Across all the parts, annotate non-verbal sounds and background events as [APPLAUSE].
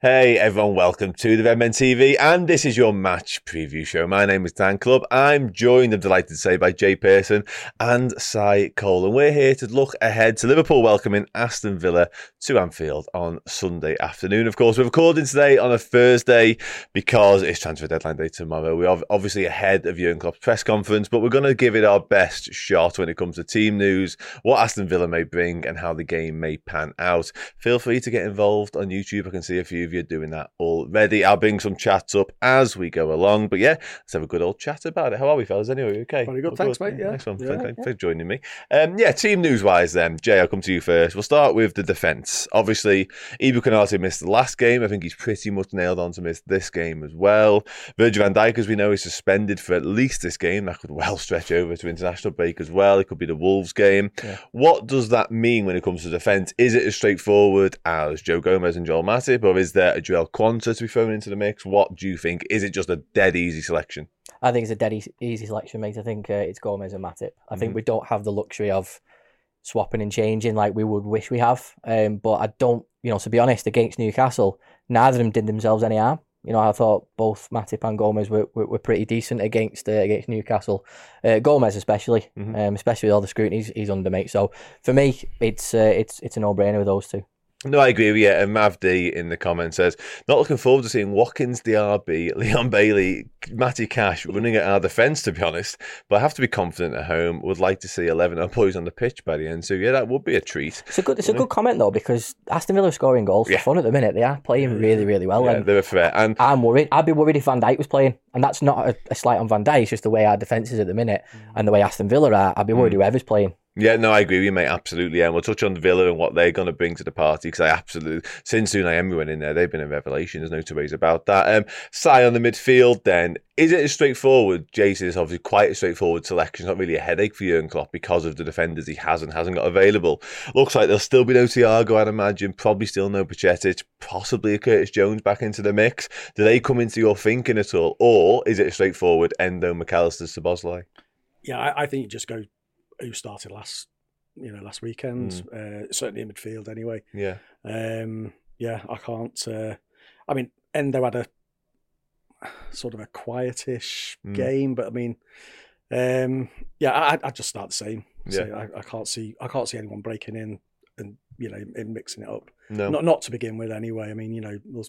Hey everyone, welcome to the Redmen TV, and this is your match preview show. My name is Dan Club. I'm joined, I'm delighted to say, by Jay Pearson and Si Cole, and we're here to look ahead to Liverpool welcoming Aston Villa to Anfield on Sunday afternoon. Of course, we're recording today on a Thursday because it's transfer deadline day tomorrow. We're obviously ahead of Jurgen Klopp's press conference, but we're going to give it our best shot when it comes to team news, what Aston Villa may bring, and how the game may pan out. Feel free to get involved on YouTube. I can see a few of you doing that already. I'll bring some chats up as we go along. But yeah, let's have a good old chat about it. How are we, fellas? Anyway, okay. Very good. Thanks, mate. Yeah. Nice one. Yeah, thanks, yeah. for joining me. Um, yeah, team news wise, then, Jay, I'll come to you first. We'll start with the defence. Obviously, Ibou Konate missed the last game. I think he's pretty much nailed on to miss this game as well. Virgil van Dijk, as we know, is suspended for at least this game. That could well stretch over to international break as well. It could be the Wolves game. What does that mean when it comes to defence? Is it as straightforward as Joe Gomez and Joel Matip, or is there a Joel Quanta to be thrown into the mix? What do you think? Is it just a dead easy selection? I think it's a dead easy, easy selection, mate. I think uh, it's Gomez and Matip. I think we don't have the luxury of swapping and changing like we would wish we have. Um, but I don't, you know, to be honest, against Newcastle, neither of them did themselves any harm. You know, I thought both Matip and Gomez were, were, were pretty decent against uh, against Newcastle. Uh, Gomez especially, um, especially with all the scrutiny he's, he's under, mate. So for me, it's uh, it's it's a no brainer with those two. No, I agree with you. And Mav D in the comments says, not looking forward to seeing Watkins, DRB, Leon Bailey, Matty Cash running at our defence, to be honest. But I have to be confident at home. Would like to see 11 of boys on the pitch by the end. So, yeah, that would be a treat. It's a good it's a good comment though because Aston Villa are scoring goals Yeah. for fun at the minute. They are playing really really well. Yeah, and they were fair. And I'm worried. I'd be worried if Van Dijk was playing, and that's not a, a slight on Van Dijk. It's just the way our defence is at the minute mm. and the way Aston Villa are. I'd be worried mm. whoever's playing. Yeah, no, I agree with you, mate. Absolutely. And we'll touch on Villa and what they're going to bring to the party because I absolutely, since Unai Emery went in there, they've been a revelation. There's no two ways about that. Um, Si on the midfield, then. Is it as straightforward? Jason is obviously quite a straightforward selection. It's not really a headache for Jurgen Klopp because of the defenders he has and hasn't got available. Looks like there'll still be no Thiago, I'd imagine. Probably still no Bajcetic. Possibly a Curtis Jones back into the mix. Do they come into your thinking at all? Or is it a straightforward Endo, McAllister, Szoboszlai? Yeah, I, I think you just go who started last, you know, last weekend. Uh, certainly in midfield, anyway. Yeah. Um, yeah, I can't. Uh, I mean, Endo had a sort of a quietish Mm. game, but I mean, um, yeah, I, I'd just start the same. So Yeah. I, I can't see. I can't see anyone breaking in and you know, in mixing it up. No. Not not to begin with, anyway. I mean, you know, we'll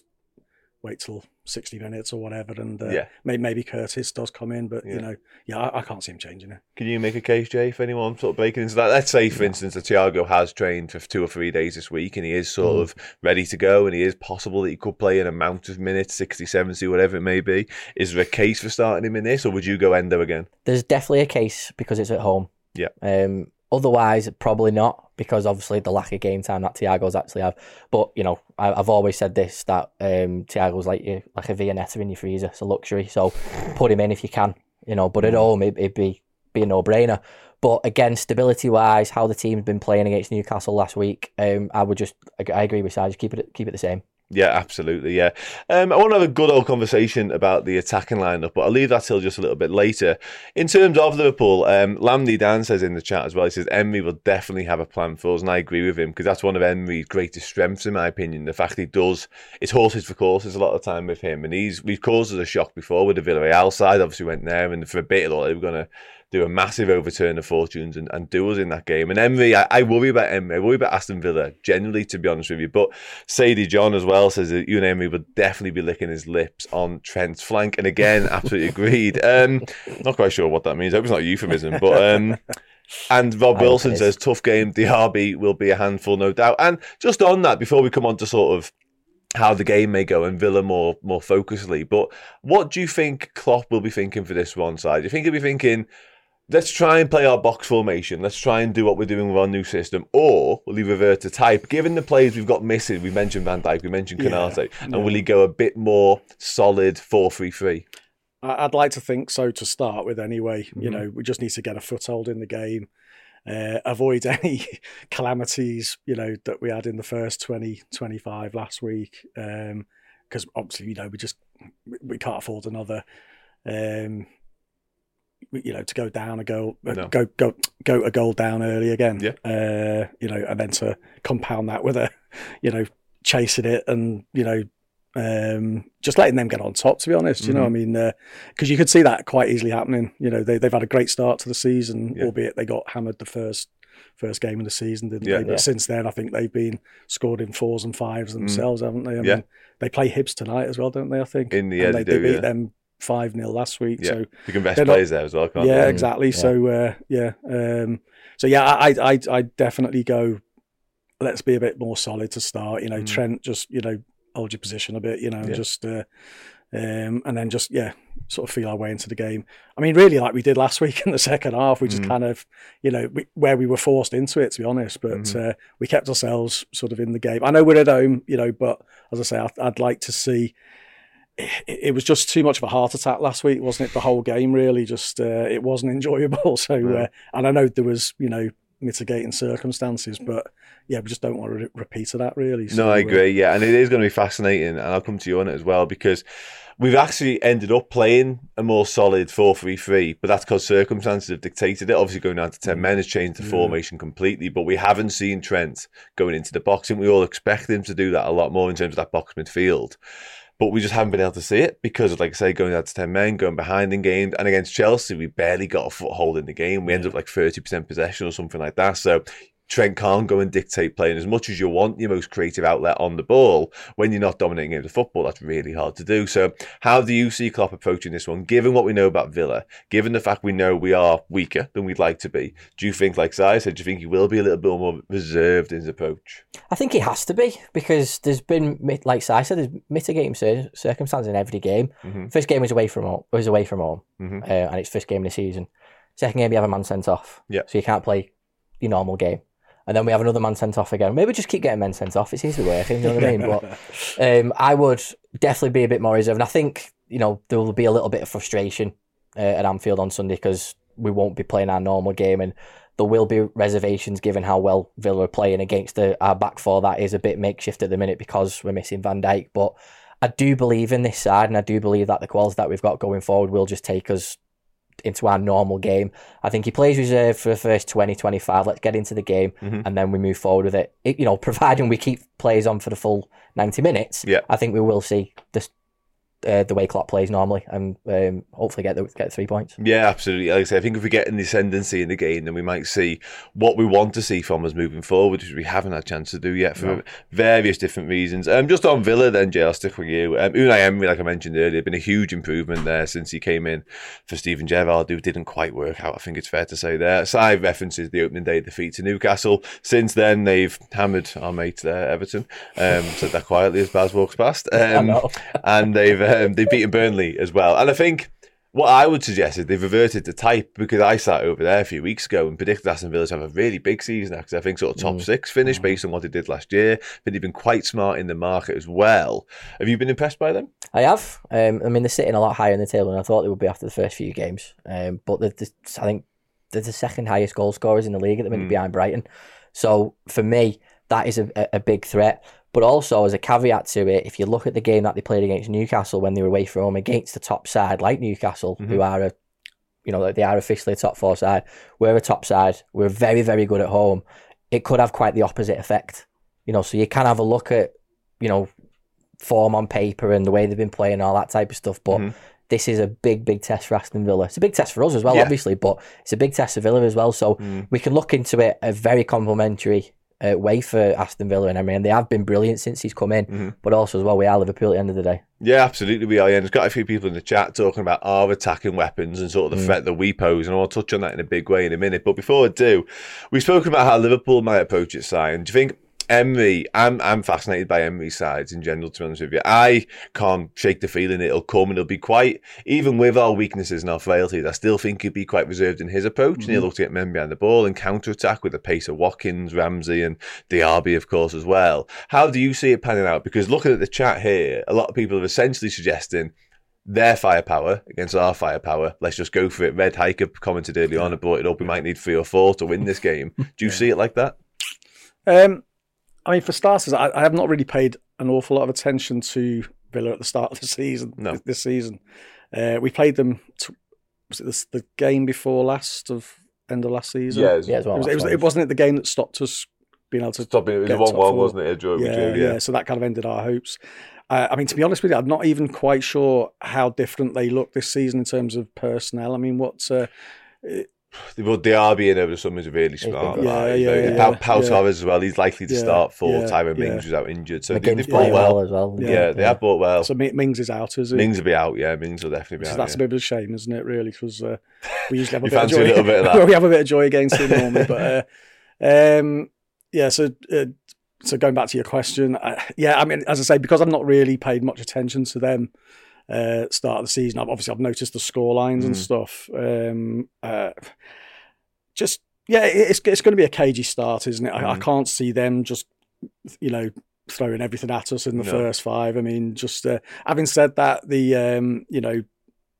wait till sixty minutes or whatever, and uh, Yeah. maybe, maybe Curtis does come in, but Yeah. you know, yeah, I, I can't see him changing it. Can you make a case, Jay, for anyone sort of breaking into that? Let's say, for instance, that Thiago has trained for two or three days this week and he is sort Mm. of ready to go and he is possible that he could play an amount of minutes, 60, 70, whatever it may be. Is there a case for starting him in this or would you go Endo again? There's definitely a case because it's at home. Yeah. Um. Otherwise, probably not because obviously the lack of game time that Thiago's actually have. But you know, I, I've always said this that um, Thiago's like you, like a Viennetta in your freezer. It's a luxury. So put him in if you can. You know, but at home it, it'd be be a no brainer. But again, stability wise, how the team's been playing against Newcastle last week, um, I would just I, I agree with Saj. Keep it keep it the same. Yeah, absolutely. Yeah. Um, I want to have a good old conversation about the attacking lineup, but I'll leave that till just a little bit later. In terms of Liverpool, um, Lamdy Dan says in the chat as well, he says Emery will definitely have a plan for us, and I agree with him because that's one of Emery's greatest strengths, in my opinion. The fact he does, it's horses for courses a lot of time with him, and he's we've caused us a shock before with the Villarreal side. Obviously, went there, and for a bit, they were going to do a massive overturn of fortunes and, and do us in that game. And Emery, I, I worry about Emery. I worry about Aston Villa, generally, to be honest with you. But Sadie John as well says that Unai Emery would definitely be licking his lips on Trent's flank. And again, [LAUGHS] absolutely agreed. Um, not quite sure what that means. I hope it's not a euphemism. But um, And Rob Wilson says, tough game. The Diaby will be a handful, no doubt. And just on that, before we come on to sort of how the game may go and Villa more more focusedly, but what do you think Klopp will be thinking for this one side? Do you think he'll be thinking, let's try and play our box formation, let's try and do what we're doing with our new system, or will he revert to type? Given the players we've got missing, we mentioned Van Dijk, we mentioned Yeah, and yeah. will he go a bit more solid 4 3 3? I- I'd like to think so to start with. Anyway, you Mhm. know, we just need to get a foothold in the game, uh, avoid [LAUGHS] any calamities, you know, that we had in the first 20, 25 last week. Because obviously, you know, we just we can't afford another. Um, you know, to go down a goal, uh, No. go go go a goal down early again. Yeah. Uh, you know, and then to compound that with a, you know, chasing it and you know, um, just letting them get on top. To be honest, you know, I Mm-hmm. mean, because you could see that quite easily happening. You know, they they've had a great start to the season, Yeah. albeit they got hammered the first first game of the season, didn't Yeah. they? But Yeah. since then, I think they've been scored in fours and fives themselves, haven't they? I Mm. Yeah. mean, they play Hibs tonight as well, don't they? I think In the and end, they do, beat yeah. them five 0 last week. Yeah. So You can best They're not- players there as well, can't yeah, they? exactly. Yeah. So uh, yeah, um, so yeah, I I I definitely go. Let's be a bit more solid to start. You know, Mm. Trent just you know hold your position a bit. You know, and Yeah. just uh, um, and then just yeah, sort of feel our way into the game. I mean, really, like we did last [LAUGHS] week in the second half, we just Mm. kind of you know we, where we were forced into it to be honest, but Mhm. uh, we kept ourselves sort of in the game. I know we're at home, you know, but as I say, I'd, I'd like to see it, was just too much of a heart attack last week, wasn't it? The whole game really just uh, it wasn't enjoyable. [LAUGHS] So, uh, and I know there was you know mitigating circumstances, but yeah, we just don't want to re- repeat that really. So, No, I uh, agree. Yeah, and it is going to be fascinating, and I'll come to you on it as well because we've actually ended up playing a more solid 4-3-3, but that's because circumstances have dictated it. Obviously, going down to ten men has changed the Yeah. formation completely, but we haven't seen Trent going into the box, and we all expect him to do that a lot more in terms of that box midfield. But we just haven't been able to see it because, like I say, going down to 10 men, going behind in games. And against Chelsea, we barely got a foothold in the game. We ended up like 30% possession or something like that. So Trent can't go and dictate playing as much as you want your most creative outlet on the ball. When you're not dominating games of football, that's really hard to do. So, how do you see Klopp approaching this one, given what we know about Villa, given the fact we know we are weaker than we'd like to be? Do you think, like Si said, do you think he will be a little bit more reserved in his approach? I think he has to be because there's been, like Si said, there's mitigating circumstances in every game. Mhm. First game was away from home, was away from home, Mhm. uh, and it's first game of the season. Second game, you have a man sent off, Yeah. so you can't play your normal game. And then we have another man sent off again. Maybe just keep getting men sent off. It seems to be working. You know what I mean? But [LAUGHS] um, I would definitely be a bit more reserved. And I think you know there will be a little bit of frustration uh, at Anfield on Sunday because we won't be playing our normal game, and there will be reservations given how well Villa are playing against the, our back four. That is a bit makeshift at the minute because we're missing Van Dijk. But I do believe in this side, and I do believe that the quality that we've got going forward will just take us into our normal game. I think he plays reserve for the first 20, 25. Let's get into the game Mhm. and then we move forward with it. it. You know, [LAUGHS] providing we keep players on for the full 90 minutes, Yeah. I think we will see this, uh, the way Klopp plays normally and um, hopefully get the, get three points. Yeah, absolutely. Like I say, I think if we get an ascendancy in the game, then we might see what we want to see from us moving forward, which we haven't had a chance to do yet for various different reasons. Um, just on Villa, then, Jay, I'll stick with you. Um, Unai Emery, like I mentioned earlier, been a huge improvement there since he came in for Steven Gerrard, who didn't quite work out. I think it's fair to say there. Si references the opening day defeat to Newcastle. Since then, they've hammered our mate there, Everton. Um, said that quietly as Baz walks past. [LAUGHS] Um, and they've um, they've beaten Burnley as well. And I think what I would suggest is they've reverted to type because I sat over there a few weeks ago and predicted Aston Villa to have a really big season because I think sort of top Mm. six finish based on what they did last year. But they've been quite smart in the market as well. Have you been impressed by them? I have. Um, I mean, they're sitting a lot higher in the table than I thought they would be after the first few games. Um, but they're, they're- I think they're the second highest goal scorers in the league at the minute Mm. behind Brighton. So for me, that is a, a- big threat. But also, as a caveat to it, if you look at the game that they played against Newcastle when they were away from home against the top side like Newcastle, who are a, you know, they are officially a top four side. We're a top side. We're very, very good at home. It could have quite the opposite effect. You know, so you can have a look at, you know, form on paper and the way they've been playing, and all that type of stuff. But Mhm. this is a big, big test for Aston Villa. It's a big test for us as well, Yeah. obviously, but it's a big test for Villa as well. So Mm. we can look into it a very complimentary uh, way for Aston Villa and Emery, and they have been brilliant since he's come in. Mm-hmm. But also as well, we are Liverpool at the end of the day. Yeah, absolutely. We are. Yeah, there's got a few people in the chat talking about our attacking weapons and sort of the threat that we pose, and I'll touch on that in a big way in a minute. But before I do, we've spoken about how Liverpool might approach it, Sion. Do you think Emery, I'm I'm fascinated by Emery's sides in general. To be honest with you, I can't shake the feeling it'll come and it'll be quite. Even with our weaknesses and our frailties, I still think he'll be quite reserved in his approach, and he'll look to get men behind the ball and counter attack with the pace of Watkins, Ramsey, and Diaby, of course, as well. How do you see it panning out? Because looking at the chat here, a lot of people are essentially suggesting their firepower against our firepower. Let's just go for it. Red Hiker commented early on and brought it up. We might need three or four to win this game. Do you [LAUGHS] see it like that? Um, I mean, for starters, I, I have not really paid an awful lot of attention to Villa at the start of the [LAUGHS] season. No. This, this season, uh, we played them. T- was it this, the game before last of end of last season? Yeah, as well. It, was, it, was, it wasn't it the game that stopped us being able to Stopping it was get a one top one, four. wasn't it? A draw with yeah, yeah, So that kind of ended our hopes. Uh, I mean, to be honest with you, I'm not even quite sure how different they look this season in terms of personnel. I mean, what's uh, They brought Diaby in over the summer is really smart. good. Yeah, like, yeah, yeah, Pau, yeah. Torres as well. He's likely to Yeah, start full. yeah, Tyrone yeah. Mings was out injured, so they, McGinn's they've bought well. well as well. Yeah, they have bought well. so Mings is out, is it? Mings will be out. Yeah, Mings will definitely be So out. that's yeah. a bit of a shame, isn't it? Really, because uh, we usually have a [LAUGHS] You bit of fancy joy. a little bit of [LAUGHS] that? we have a bit of joy against him normally, but uh, um, yeah. So, uh, so going back to your question, uh, yeah, I mean, as I say, because I'm not really paid much attention to them uh, start of the season. I've, obviously, I've noticed the score lines and Mm. stuff. Um, uh, just yeah, it's it's going to be a cagey start, isn't it? I, I Mm. can't see them just you know throwing everything at us in the No. first five. I mean, just uh, having said that, the um, you know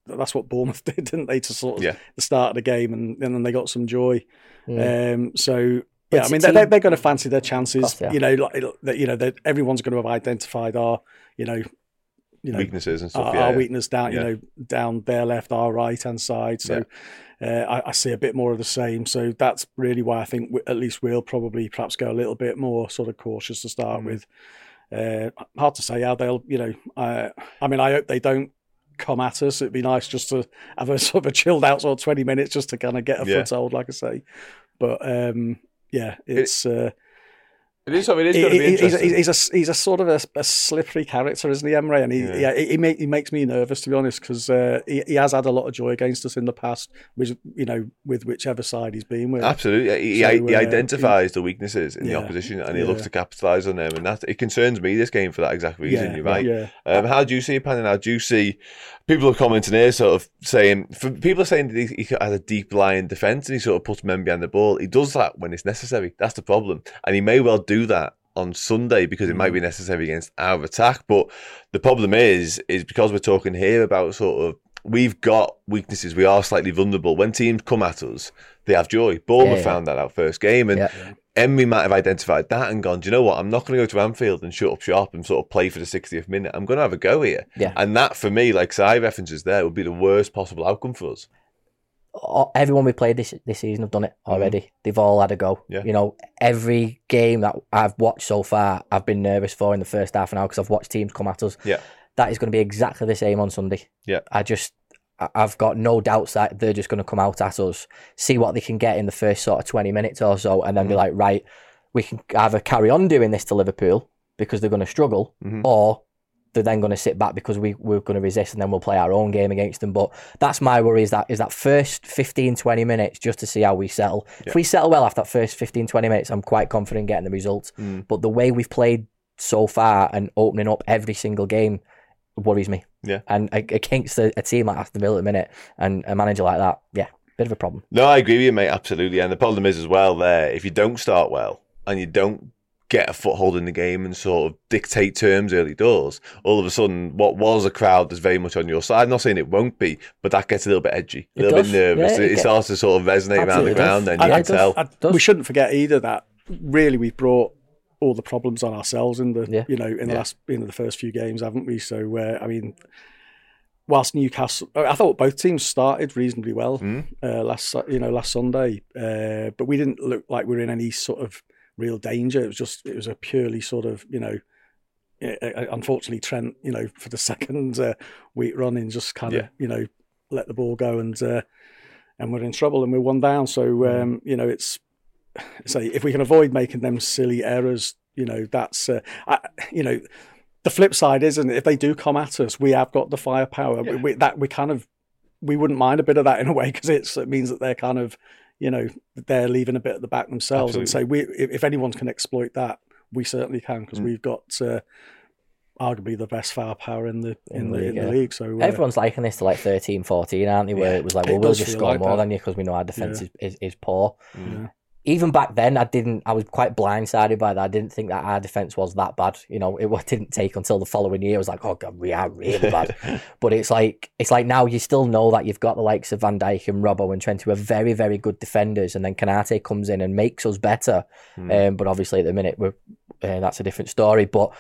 that's what Bournemouth [LAUGHS] did, didn't they? To sort of Yeah. the start of the game, and, and then they got some joy. Mm. Um, so yeah, I mean they're, they're, going to fancy their chances. Course are. You know, like that. You know, that everyone's going to have identified our you know you know Weaknesses and stuff. our, yeah, our yeah. weakness down, you know, down their left, our right hand side. So uh, I, I see a bit more of the same. So that's really why I think we, at least we'll probably perhaps go a little bit more sort of cautious to start Mm. with. Uh, hard to say how they'll, you know, uh, I mean, I hope they don't come at us. It'd be nice just to have a [LAUGHS] sort of a chilled out sort of 20 minutes just to kind of get a Yeah. foothold, like I say. But um, yeah, it's. uh, It is. I mean, it's he- going to be he- he's, a, he's a he's a sort of a, a slippery character, isn't he, Emery? And he Yeah. yeah, he, he, make, he makes me nervous to be honest because uh, he, he has had a lot of joy against us in the past, which you know with whichever side he's been with. Absolutely, he, So, he uh, identifies the weaknesses in the opposition and he yeah. looks to capitalise on them, and that it concerns me this game for that exact reason. yeah, You're right. Yeah, Um, how do you see it panning out? Do you see people are commenting here, sort of saying, for, people are saying that he, he has a deep lying defence and he sort of puts men behind the ball. He does that when it's necessary. That's the problem, and he may well do that on Sunday because it might mm-hmm. be necessary against our attack. But the problem is, is because we're talking here about sort of. We've got weaknesses. We are slightly vulnerable. When teams come at us, they have joy. Bournemouth Yeah, yeah. found that out first game, and Yeah. Emery might have identified that and gone, do you know what? I'm not going to go to Anfield and shut up shop and sort of play for the 60th minute. I'm going to have a go here. Yeah. And that, for me, like Si references there, would be the worst possible outcome for us. everyone we played this this season have done it already. They've all had a go. Mm-hmm. Yeah. You know, every game that I've watched so far, I've been nervous for in the first half an hour because I've watched teams come at us. Yeah. That is going to be exactly the same on Sunday. Yeah. I just, I've got no doubts that they're just going to come out at us, see what they can get in the first sort of 20 minutes or so, and then Mm-hmm. be like, right, we can either carry on doing this to Liverpool because they're going to struggle, Mhm. or they're then going to sit back because we, we're going to resist and then we'll play our own game against them. But that's my worry is that is that first 15, 20 minutes just to see how we settle. If we settle well after that first 15, 20 minutes, I'm quite confident getting the results. Mm. But the way we've played so far and opening up every single game worries me. Yeah. And a- against a, a team like Aston Villa at the minute and a manager like that, yeah, bit of a problem. No, I agree with you, mate, absolutely. And the problem is as well there, if you don't start well and you don't get a foothold in the game and sort of dictate terms early doors, all of a sudden what was a crowd that's very much on your side. I'm not saying it won't be, but that gets a little bit edgy, a little bit nervous. yeah, it it get- starts to sort of resonate around the ground, does. then I- you I can tell. I- Does. we shouldn't forget either that really we've brought all the problems on ourselves in the Yeah. you know in the Yeah. last in the first few games, haven't we? So uh, I mean, whilst Newcastle, I thought both teams started reasonably well Mm. uh, last you know last Sunday, uh, but we didn't look like we were in any sort of real danger. It was just it was a purely sort of you know. Unfortunately, Trent, you know, for the [LAUGHS] second uh, week running, just kind of, Yeah. you know, let the ball go and uh, and we're in trouble and we're one down. So Mm. um, you know, it's say if we can avoid making them silly errors, you know, that's uh, I, you know, the flip side isn't if they do come at us, we have got the firepower. Yeah. We, we, that we kind of we wouldn't mind a bit of that in a way because it means that they're kind of you know they're leaving a bit at the back themselves. Absolutely. And so we if, anyone can exploit that, we certainly can because mm. we've got. Uh, arguably the best firepower in the in, in the, league, in the league. So uh, everyone's liking this to like 13, 14, aren't they? Where yeah, it was like, well, we'll just score like more that. than you because we know our defense yeah. is, is, is, poor. Yeah even back then, I didn't. I was quite blindsided by that. I didn't think that our defense was that bad. You know, it [LAUGHS] didn't take until the following year. I was like, oh god, we are really bad. [LAUGHS] but it's like it's like now you still know that you've got the likes of Van Dijk and Robbo and Trent who are very very good defenders, and then Konate comes in and makes us better. Mm. Um, but obviously at the minute we're uh, that's a different story. But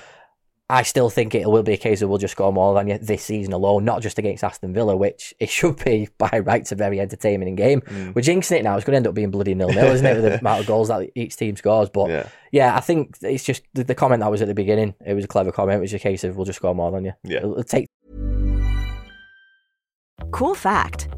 I still think it will be a case of we'll just score more than you this season alone, not just against Aston Villa, which [LAUGHS] it should be by rights a very entertaining game. Mm. We're jinxing it now. It's going to end up being bloody nil nil, isn't it, with the [LAUGHS] amount of goals that each team scores? But yeah, yeah I think it's just the, the, comment that was at the beginning. It was a clever comment. It was a case of we'll just score more than you. Yeah, it'll, it'll take. Cool fact: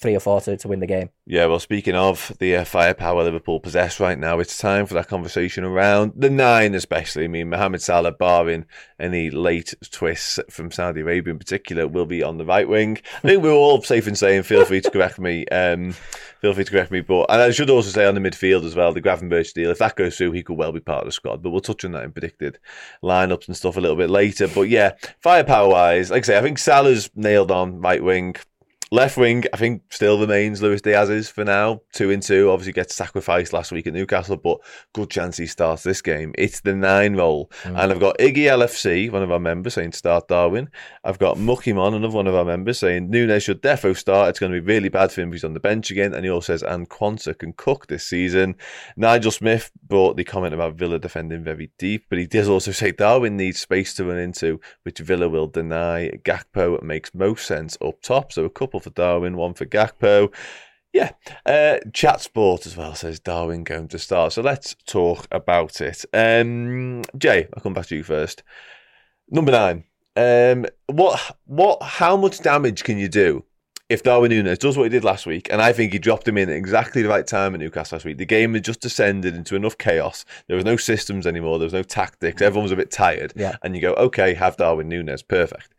three or four to, to win the game. Yeah, well, speaking of the uh, firepower Liverpool possess right now, it's time for that conversation around the nine, especially. I mean, Mohamed Salah, barring any late twists from Saudi Arabia in particular, will be on the right wing. I think we're all safe in saying, feel free to correct me. Um, feel free to correct me. But and I should also say on the midfield as well, the Gravenberch deal, if that goes through, he could well be part of the squad. But we'll touch on that in predicted lineups and stuff a little bit later. But yeah, firepower wise, like I say, I think Salah's nailed on right wing. Left wing, I think, still remains Luis Diaz's for now. Two and two. Obviously, gets sacrificed last week at Newcastle, but good chance he starts this game. It's the nine role. Mm. And I've got Iggy LFC, one of our members, saying start Darwin. I've got Muckymon, another one of our members, saying Nunez should defo start. It's going to be really bad for him if he's on the bench again. And he also says, and Quansah can cook this season. Nigel Smith brought the comment about Villa defending very deep, but he does also say Darwin needs space to run into, which Villa will deny. Gakpo makes most sense up top. So a couple for Darwin, one for Gakpo. Yeah, uh, chat sport as well says Darwin going to start. So let's talk about it. Um, Jay, I'll come back to you first. Number nine. Um, what, what, how much damage can you do if Darwin Nunez does what he did last week? And I think he dropped him in at exactly the right time at Newcastle last week. The game had just descended into enough chaos. There was no systems anymore. There was no tactics. Everyone was a bit tired. Yeah. And you go, okay, have Darwin Nunez. perfect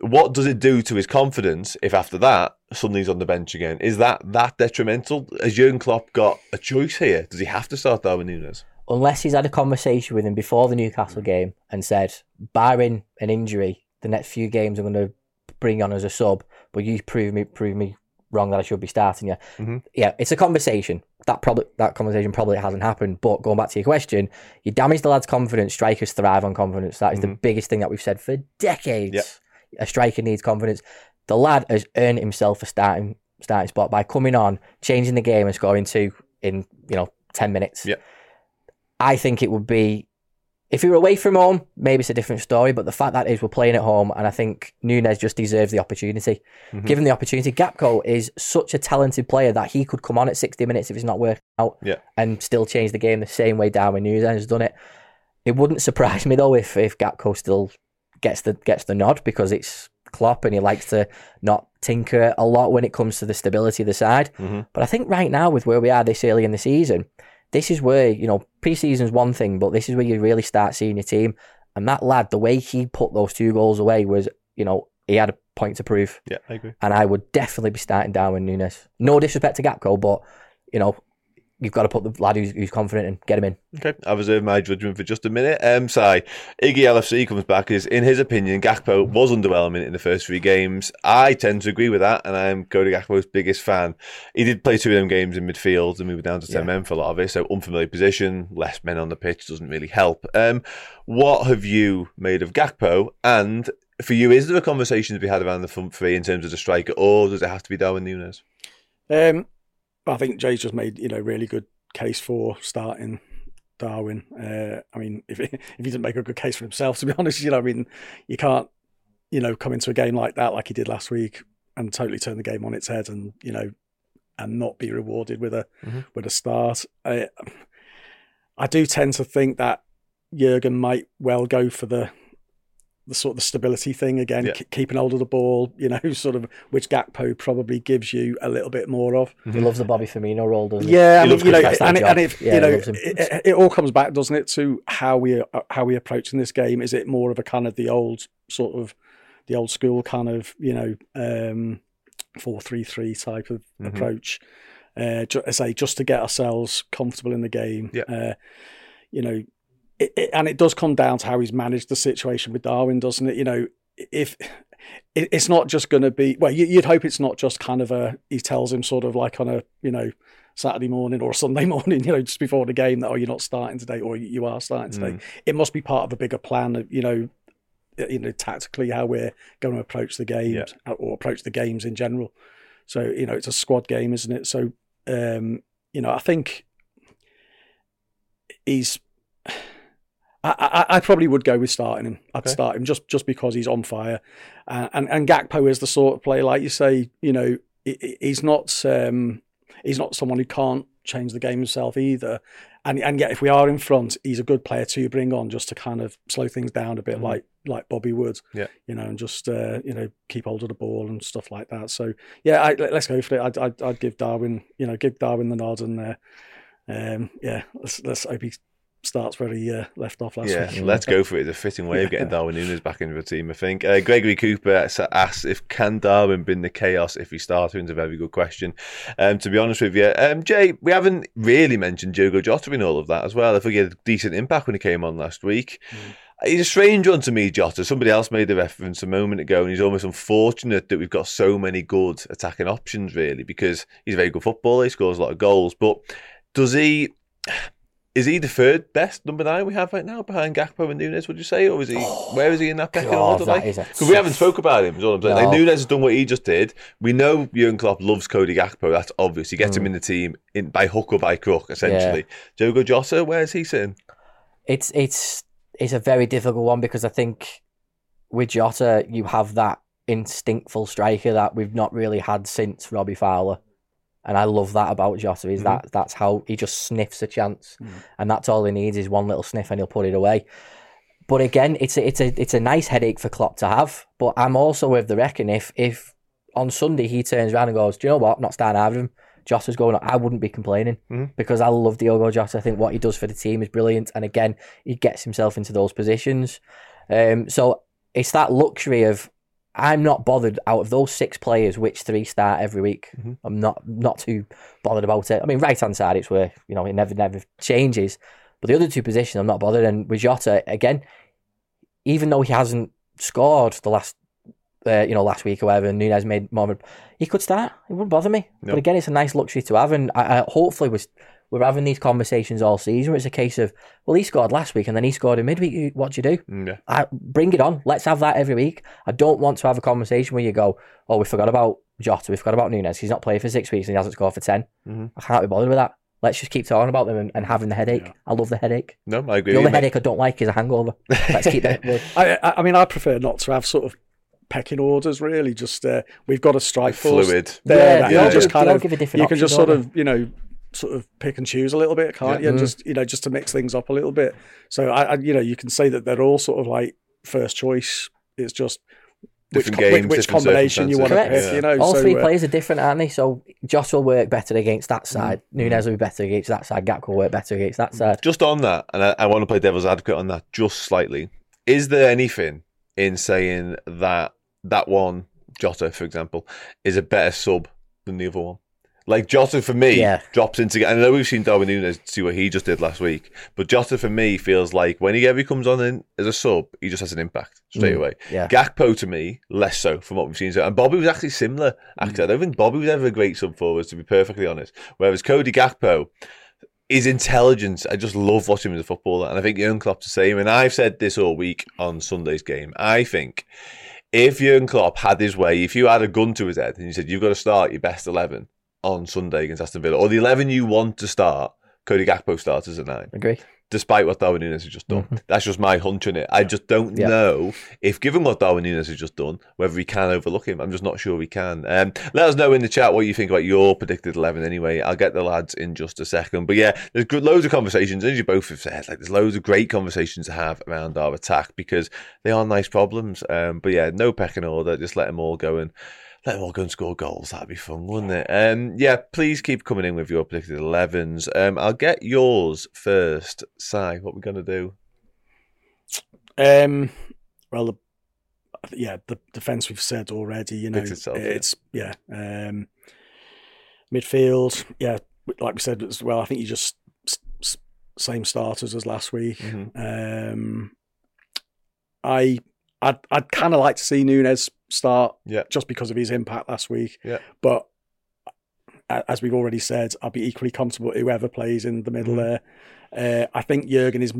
what does it do to his confidence if after that suddenly he's on the bench again? Is that that detrimental? Has Jurgen Klopp got a choice here? Does he have to start Darwin Nunez? Unless he's had a conversation with him before the Newcastle game and said, barring an injury, the next few games I'm going to bring on as a sub, but you prove me prove me wrong that I should be starting you. Mm-hmm. Yeah, it's a conversation. That probably that conversation probably hasn't happened. But going back to your question, you damage the lad's confidence. Strikers thrive on confidence. That is mm-hmm. the biggest thing that we've said for decades. Yep a striker needs confidence. The lad has earned himself a starting starting spot by coming on, changing the game, and scoring two in you know ten minutes. Yeah. I think it would be If we were away from home, maybe it's a different story. But the fact that is we're playing at home, and I think Nunez just deserves the opportunity. Mm-hmm. Given the opportunity, Gakpo is such a talented player that he could come on at 60 minutes if it's not working out Yeah. and still change the game the same way Darwin Nunez has done it. It wouldn't surprise me though if if Gakpo still gets the gets the nod because it's Klopp and he likes to not tinker a lot when it comes to the stability of the side. Mm-hmm. But I think right now with where we are this early in the season, this is where you know pre-season's one thing, but this is where you really start seeing your team. And that lad, the way he put those two goals away was, you know, he had a point to prove. Yeah, I agree. And I would definitely be starting Darwin Nunez. No disrespect to Gakpo, but you know, you've got to put the lad who's, who's confident and get him in. Okay, I reserve my judgment for just a minute. Um, Si, Iggy LFC comes back. Is in his opinion, Gakpo was underwhelming in the first three games. I tend to agree with that, and I'm Cody Gakpo's biggest fan. He did play two of them games in midfield, and we were down to ten Yeah. men for a lot of it. So unfamiliar position, less men on the pitch doesn't really help. Um, what have you made of Gakpo? And for you, is there a conversation to be had around the front three in terms of the striker, or does it have to be Darwin Nunez? Um, I think Jay's just made you know really good case for starting Darwin. Uh, I mean, [LAUGHS] if if he didn't make a good case for himself, to be [LAUGHS] honest, you know, I mean, you can't you know come into a game like that like he did last week and totally turn the game on its head and you know and not be rewarded with a Mhm. with a start. I, I do tend to think that Jurgen might well go for the the sort of the stability thing again, Yeah. k- keeping hold of the ball, you know, [LAUGHS] sort of which Gakpo probably gives you a little bit more of. He loves the Bobby Firmino role, doesn't he? Yeah, I mean, you know, and, it, and job. it, Yeah, you know, he it, it all comes back, doesn't it, to how we are how we approaching this game? Is it more of a kind of the old sort of the old school kind of you know um, four three three type of Mhm. approach? Uh, ju- I say just to get ourselves comfortable in the game. Yeah. Uh, you know, it, it, and it does come down to how he's managed the situation with Darwin, doesn't it? You know, if it, it's not just going to be well, you, you'd hope it's not just kind of a he tells him sort of like on a you know Saturday morning or Sunday [LAUGHS] morning, you know, just before the game that oh you're not starting today or you are starting today. Mm. It must be part of a bigger plan of you know, you know tactically how we're going to approach the games or approach the games in general. So you know it's a squad game, isn't it? So um, you know I think he's. I, I, I probably would go with starting him. I'd Okay. start him just just because he's on fire, uh, and and Gakpo is the sort of player like you say. You know, he- he- he's not um, he's not someone who can't change the game himself either. And and yet, if we are in front, he's a good player to bring on just to kind of slow things down a bit, Mhm. like like Bobby would. Yeah. you know, and just uh, you know keep hold of the ball and stuff like that. So yeah, I, let- let's go for it. I'd, I'd I'd give Darwin, you know, give Darwin the nod, and uh, um, yeah, let's let's hope he starts where he uh, left off last Yeah, week. let's go for it. It's a fitting way of getting [LAUGHS] Darwin Nunez back into the team, I think. Uh, Gregory Cooper asks if can Darwin bring the chaos if he started? It's a very good question. Um, to be honest with you, um, Jay, we haven't really mentioned Diogo Jota in all of that as well. I think he had a decent impact when he came on last week. He's a strange one to me, Jota. Somebody else made the reference a moment ago, and he's almost unfortunate that we've got so many good attacking options, really, because he's a very good footballer. He scores a lot of goals, but does he? Is he the third best number nine we have right now behind Gakpo and Nunez? Would you say, or is he? where is he in that pecking order? that Like, because we haven't spoke about him. Is all I'm saying. Like Nunez has done what he just did. We know Jurgen Klopp loves Cody Gakpo. That's obvious. He gets Mm. him in the team in by hook or by crook, essentially. Diogo Jota, where is he sitting? it's it's it's a very difficult one because I think with Jota you have that instinctful striker that we've not really had since Robbie Fowler. And I love that about Jota is that that's how he just sniffs a chance, and that's all he needs is one little sniff and he'll put it away. But again, it's a, it's a it's a nice headache for Klopp to have. But I'm also with the reckon if if on Sunday he turns around and goes, do you know what? I'm not starting out of him. Jota's going. on," I wouldn't be complaining Mhm. because I love Diogo Jota. I think what he does for the team is brilliant, and again, he gets himself into those positions. Um, so it's that luxury of I'm not bothered out of those six players which three start every week. Mhm. I'm not not too bothered about it. I mean, right hand side, it's where you know it never never changes. But the other two positions, I'm not bothered. And with Jota, again, even though he hasn't scored the last, uh, you know, last week or whatever, and Nunez made more. of a- He could start. It wouldn't bother me. No. But again, it's a nice luxury to have, and I, I hopefully was we're having these conversations all season. It's a case of, well, he scored last week, and then he scored in midweek. What do you do? Mm, Yeah. I, bring it on. Let's have that every week. I don't want to have a conversation where you go, oh, we forgot about Jota, we forgot about Nunez. He's not played for six weeks and he hasn't scored for 10. Mhm. I can't be bothered with that. Let's just keep talking about them and, and having the headache. Yeah. I love the headache. No, I agree. The with only you, mate. headache I don't like is a hangover. Let's keep it. [LAUGHS] I, I, I mean, I prefer not to have sort of pecking orders. Really, just uh, we've got a strike force Fluid. there. Yeah, that they you all just kind of give a different you can option, just sort of you know sort of pick and choose a little bit, can't Yeah. you? And Mhm. just you know just to mix things up a little bit. So I, I you know you can say that they're all sort of like first choice. It's just which, Different which- games, which, different combination you want to pick. Yeah. You know, All so, three uh, players are different, aren't they? So Josh will work better against that side. Mm. Nunez will be better against that side. Gak will work better against that side. Just on that, and I, I want to play devil's advocate on that just slightly. Is there anything in saying that that one Jota, for example, is a better sub than the other one? Like Jota for me Yeah. drops into. I know we've seen Darwin Nunez see what he just did last week, but Jota for me feels like whenever he ever comes on in as a sub, he just has an impact straight Mm, away. yeah. Gakpo to me less so from what we've seen. So, and Bobby was actually similar. Actually, I don't think Bobby was ever a great sub for us, to be perfectly honest. Whereas Cody Gakpo, his intelligence, I just love watching him as a footballer. And I think Jurgen Klopp's the same. And I've said this all week on Sunday's game. I think if Jurgen Klopp had his way, if you had a gun to his head and you said, you've got to start your best 11 on Sunday against Aston Villa, or the 11 you want to start, Cody Gakpo starts as a nine Agree. despite what Darwin Nunez has just done. That's just my hunch on it. I just don't Yeah. know if, given what Darwin Nunez has just done, whether we can overlook him. I'm just not sure we can. Um, let us know in the chat what you think about your predicted 11 anyway. I'll get the lads in just a second. But yeah, there's good, loads of conversations, as you both have said, like there's loads of great conversations to have around our attack because they are nice problems. Um, but yeah, no pecking order. Just let them all go and let them all go and score goals. That'd be fun, wouldn't it? Um, yeah, please keep coming in with your predicted 11s. Um, I'll get yours first. Si, what we going to do? Um, well, the, yeah, the defense we've said already. You know, itself, it's yeah. Um, midfield, yeah, like we said as well. I think you just same starters as last week. Mhm. Um, I I'd I'd kind of like to see Nunez start, Yeah. just because of his impact last week. Yeah. but as we've already said, I'd be equally comfortable with whoever plays in the middle Mhm. there. Uh, I think Jurgen is.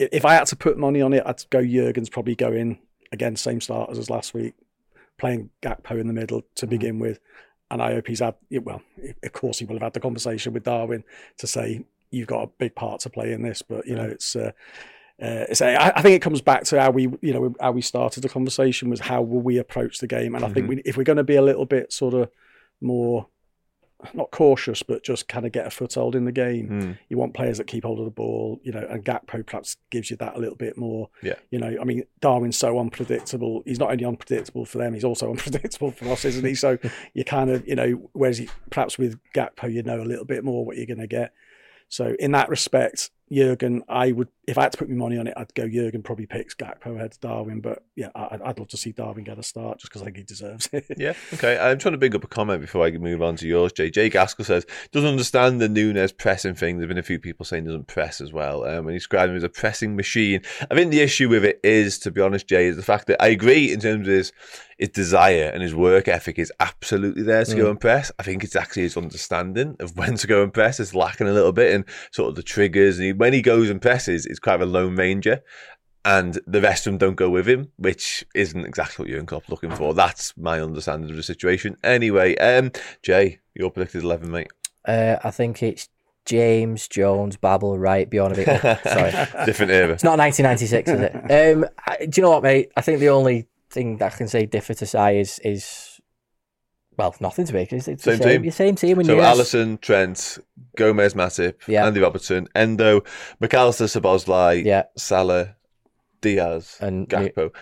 If I had to put money on it, I'd go Jurgen's probably going again, same starters as last week, playing Gakpo in the middle to Mhm. begin with. And I hope he's had, well, of course, he will have had the conversation with Darwin to say, you've got a big part to play in this. But, you know, it's, uh, uh, it's I, I think it comes back to how we, you know, how we started the conversation was how will we approach the game. And I think Mhm. we, if we're going to be a little bit sort of more, not cautious, but just kind of get a foothold in the game, Hmm. you want players that keep hold of the ball, you know, and Gakpo perhaps gives you that a little bit more. Yeah. You know, I mean, Darwin's so unpredictable. He's not only unpredictable for them, he's also [LAUGHS] unpredictable for us, isn't he? So [LAUGHS] you kind of, you know, whereas he, perhaps with Gakpo, you know a little bit more what you're going to get. So in that respect, Jurgen, I would, if I had to put my money on it, I'd go Jurgen probably picks Gakpo ahead of Darwin. But yeah, I'd- I'd love to see Darwin get a start just because I think he deserves it. [LAUGHS] Yeah, okay. I'm trying to bring up a comment before I move on to yours, Jay. Jay Gaskell says, doesn't understand the Nunez pressing thing. There's been a few people saying he doesn't press as well. Um, and he described him as a pressing machine. I think the issue with it is, to be honest, Jay, is the fact that I agree in terms of his, his desire and his work ethic is absolutely there to go and press. I think it's actually his understanding of [LAUGHS] when to go and press is lacking a little bit and sort of the triggers. And he, when he goes and presses, it's of a lone ranger and the rest of them don't go with him, which isn't exactly what Jurgen Klopp's looking for. That's my understanding of the situation. Anyway, um, Jay, your predicted eleven, mate. Uh, I think it's James Jones, Babel, Wright, Bjornovic. [LAUGHS] Sorry. Different era. It's not 1996, is it? [LAUGHS] Um, I, do you know what, mate? I think the only thing that I can say different to say is is well, nothing to make. It's, it's the Same same team. Your same team. When So you Alisson, Trent, Gomez, Matip, Yeah. Andy Robertson, Endo, McAllister, Szoboszlai, yeah, Salah, Diaz, and Gakpo.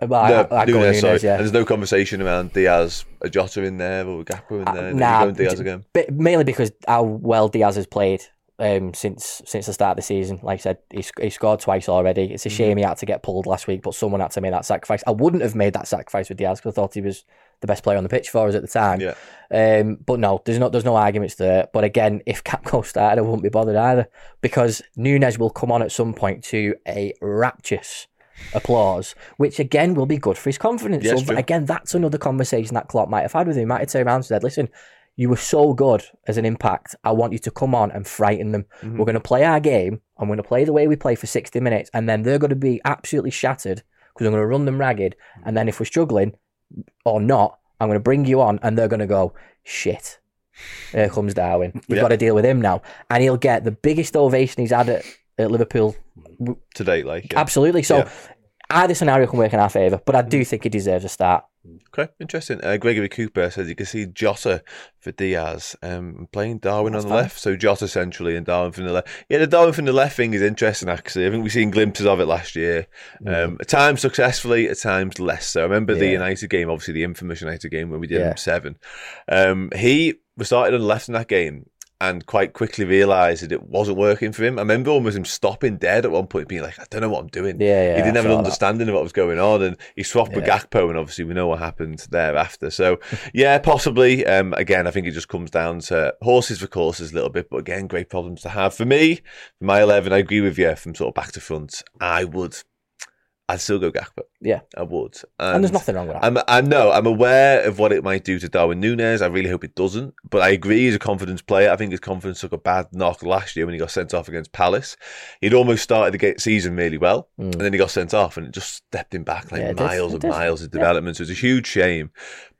well, no, I, I go Nunez, Nunez, sorry. yeah. And there's no conversation around Diaz, a Jota in there, or Gakpo in Uh, there. nah, Nah, Diaz again. Mainly because how well Diaz has played um, since since the start of the season. Like I said, he, he scored twice already. It's a shame he had to get pulled last week, but someone had to make that sacrifice. I wouldn't have made that sacrifice with Diaz because I thought he was the best player on the pitch for us at the time. Yeah. Um, but no, there's no there's no arguments there. But again, [LAUGHS] if Gakpo started, I wouldn't be bothered either because Nunez will come on at some point to a rapturous applause, which again will be good for his confidence. Yes, so true. again, that's another conversation that Klopp might have had with him. He might have turned around and said, "Listen, you were so good as an impact. I want you to come on and frighten them. Mm-hmm. We're going to play our game. I'm going to play the way we play for 60 minutes, and then they're going to be absolutely shattered because I'm going to run them ragged. And then if we're struggling or not, I'm going to bring you on, and they're going to go shit. Here comes Darwin. We've Yeah. got to deal with him now, and he'll get the biggest ovation he's had at, at Liverpool. To date, like. yeah. Absolutely. So Yeah. either scenario can work in our favour, but I do think he deserves a start. Okay, interesting. Uh, Gregory Cooper says you can see Jota for Diaz um, playing Darwin on the left. So Jota centrally and Darwin from the left. Yeah, the Darwin from the left thing is interesting, actually. I think we've seen glimpses of it last year. Um, at times successfully, at times less so. I remember the United game, obviously the infamous United game when we did Yeah. seven. Um, he was started on the left in that game and quite quickly realised that it wasn't working for him. I remember almost him stopping dead at one point, being like, I don't know what I'm doing. Yeah, yeah, He didn't I have an saw that. understanding of what was going on, and he swapped with Gakpo, and obviously we know what happened thereafter. So, [LAUGHS] yeah, possibly. Um, again, I think it just comes down to horses for courses a little bit, but again, great problems to have. For me, for my 11, I agree with you from sort of back to front. I would, I'd still go Gakpo. Yeah. I would. And, there's nothing wrong with that. I'm, I know, I'm aware of what it might do to Darwin Nunez. I really hope it doesn't. But I agree he's a confidence player. I think his confidence took a bad knock last year when he got sent off against Palace. He'd almost started the season really well, and then he got sent off, and it just stepped him back like Mm. Yeah, miles and miles of Yeah. development. So it's a huge shame.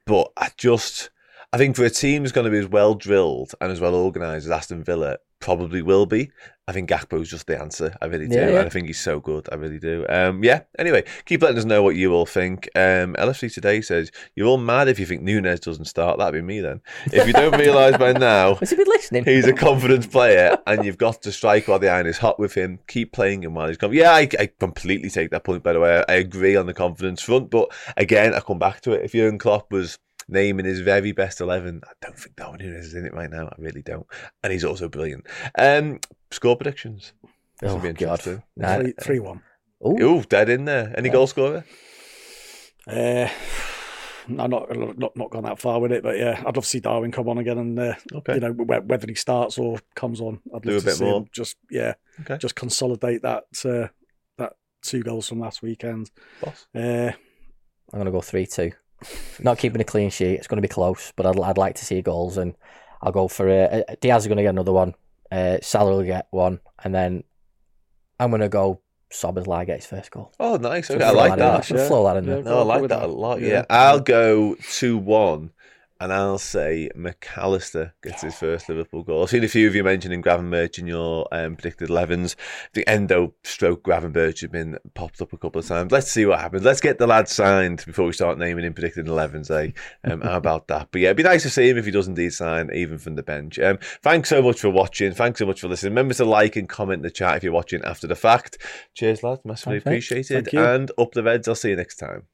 But I just, I think for a team that's going to be as well drilled and as well organised as Aston Villa probably will be, I think Gakpo's just the answer. I really do. Yeah, yeah. And I think he's so good. I really do. Um, yeah. Anyway, keep letting us know what you all think. Um, LFC today says you're all mad if you think Nunez doesn't start. That'd be me then. If you don't realise by [LAUGHS] now. Has he been listening? He's a confidence player, and you've got to strike while the iron is hot with him. Keep playing him while he's confident. Yeah, I, I completely take that point. By the way, I, I agree on the confidence front. But again, I come back to it. If Jurgen Klopp was naming his very best eleven, I don't think Darwin Nunez is in it right now. I really don't. And he's also brilliant. Um, score predictions. This will Oh, be God. interesting. Nah. Three, three one. Ooh. Ooh, dead in there. Any goal scorer? Uh, [SIGHS] I'm not not not gone that far with it, but yeah, I'd love to see Darwin come on again, and uh, Okay. you know whether he starts or comes on, I'd Do love a to bit see more. him just yeah, Okay. just consolidate that uh, that two goals from last weekend. Boss. Uh, I'm going to go 3 2. Not keeping a clean sheet. It's going to be close, but I'd, I'd like to see goals. And I'll go for uh, uh, Diaz is going to get another one. Uh, Salah will get one. And then I'm going to go Szoboszlai get his first goal. Oh, nice. Okay, Throw I like in there. that. Throw- Throw that in Yeah. No, I like with that a lot. Yeah. Yeah, I'll go two one, and I'll say Mac Allister gets his first Liverpool goal. I've seen a few of you mentioning Gravenberch in your um, predicted 11s. The Endo stroke Gravenberch have been popped up a couple of times. Let's see what happens. Let's get the lad signed before we start naming him predicted 11s, eh? Um, how about that? But yeah, it'd be nice to see him if he does indeed sign, even from the bench. Um, thanks so much for watching. Thanks so much for listening. Remember to like and comment in the chat if you're watching after the fact. Cheers, lads. Massively appreciated. And up the Reds. I'll see you next time.